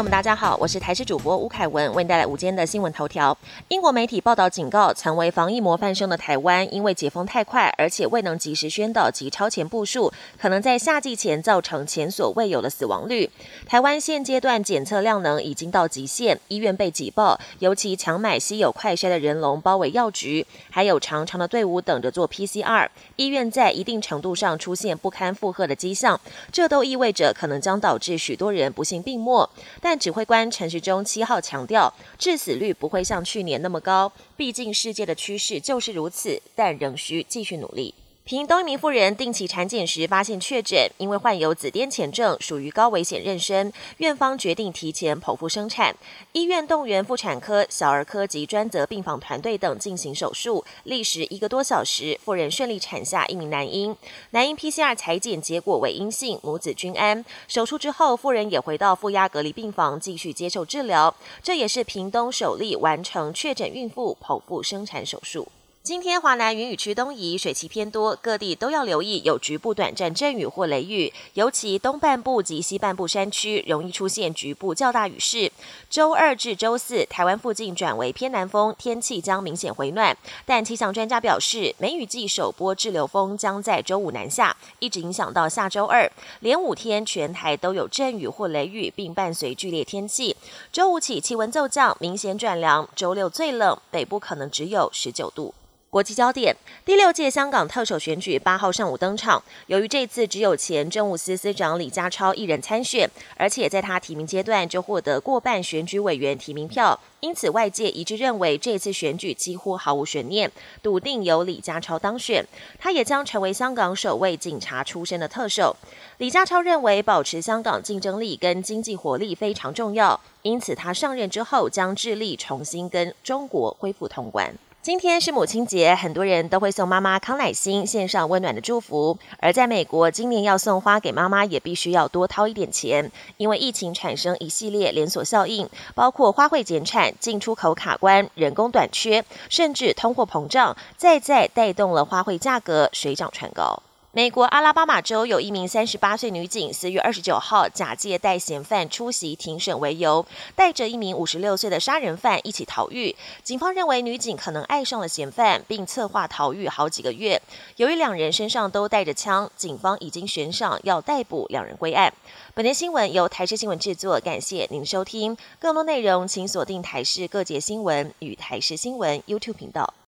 友们，大家好，我是台视主播吴凯文，为您带来午间的新闻头条。英国媒体报道警告，曾为防疫模范生的台湾，因为解封太快，而且未能及时宣导及超前部署，可能在夏季前造成前所未有的死亡率。台湾现阶段检测量能已经到极限，医院被挤爆，尤其强买稀有快筛的人龙包围药局，还有长长的队伍等着做 PCR。医院在一定程度上出现不堪负荷的迹象，这都意味着可能将导致许多人不幸病没。但但指挥官陈时中七号强调，致死率不会像去年那么高，毕竟世界的趋势就是如此，但仍需继续努力。屏东一名妇人定期产检时发现确诊，因为患有紫癜前症，属于高危险妊娠，院方决定提前剖腹生产。医院动员妇产科、小儿科及专责病房团队等进行手术，历时一个多小时，妇人顺利产下一名男婴。男婴 PCR 裁检结果为阴性，母子均安。手术之后，妇人也回到负压隔离病房继续接受治疗。这也是屏东首例完成确诊孕妇剖腹生产手术。今天华南云雨区东移，水汽偏多，各地都要留意有局部短暂阵雨或雷雨，尤其东半部及西半部山区容易出现局部较大雨势。周二至周四，台湾附近转为偏南风，天气将明显回暖。但气象专家表示，梅雨季首波滞留风将在周五南下，一直影响到下周二，连五天全台都有阵雨或雷雨，并伴随剧烈天气。周五起气温骤降，明显转凉，周六最冷，北部可能只有十九度。国际焦点：第六届香港特首选举八号上午登场。由于这次只有前政务司司长李家超一人参选，而且在他提名阶段就获得过半选举委员提名票，因此外界一致认为这次选举几乎毫无悬念，笃定由李家超当选。他也将成为香港首位警察出身的特首。李家超认为保持香港竞争力跟经济活力非常重要，因此他上任之后将致力重新跟中国恢复通关。今天是母亲节，很多人都会送妈妈康乃馨，献上温暖的祝福。而在美国，今年要送花给妈妈，也必须要多掏一点钱，因为疫情产生一系列连锁效应，包括花卉减产、进出口卡关、人工短缺，甚至通货膨胀，再再带动了花卉价格水涨船高。美国阿拉巴马州有一名三十八岁女警，四月二十九号假借带嫌犯出席庭审为由，带着一名五十六岁的杀人犯一起逃狱。警方认为女警可能爱上了嫌犯，并策划逃狱好几个月。由于两人身上都带着枪，警方已经悬赏要逮捕两人归案。本节新闻由台视新闻制作，感谢您收听。更多内容请锁定台视各节新闻与台视新闻 YouTube 频道。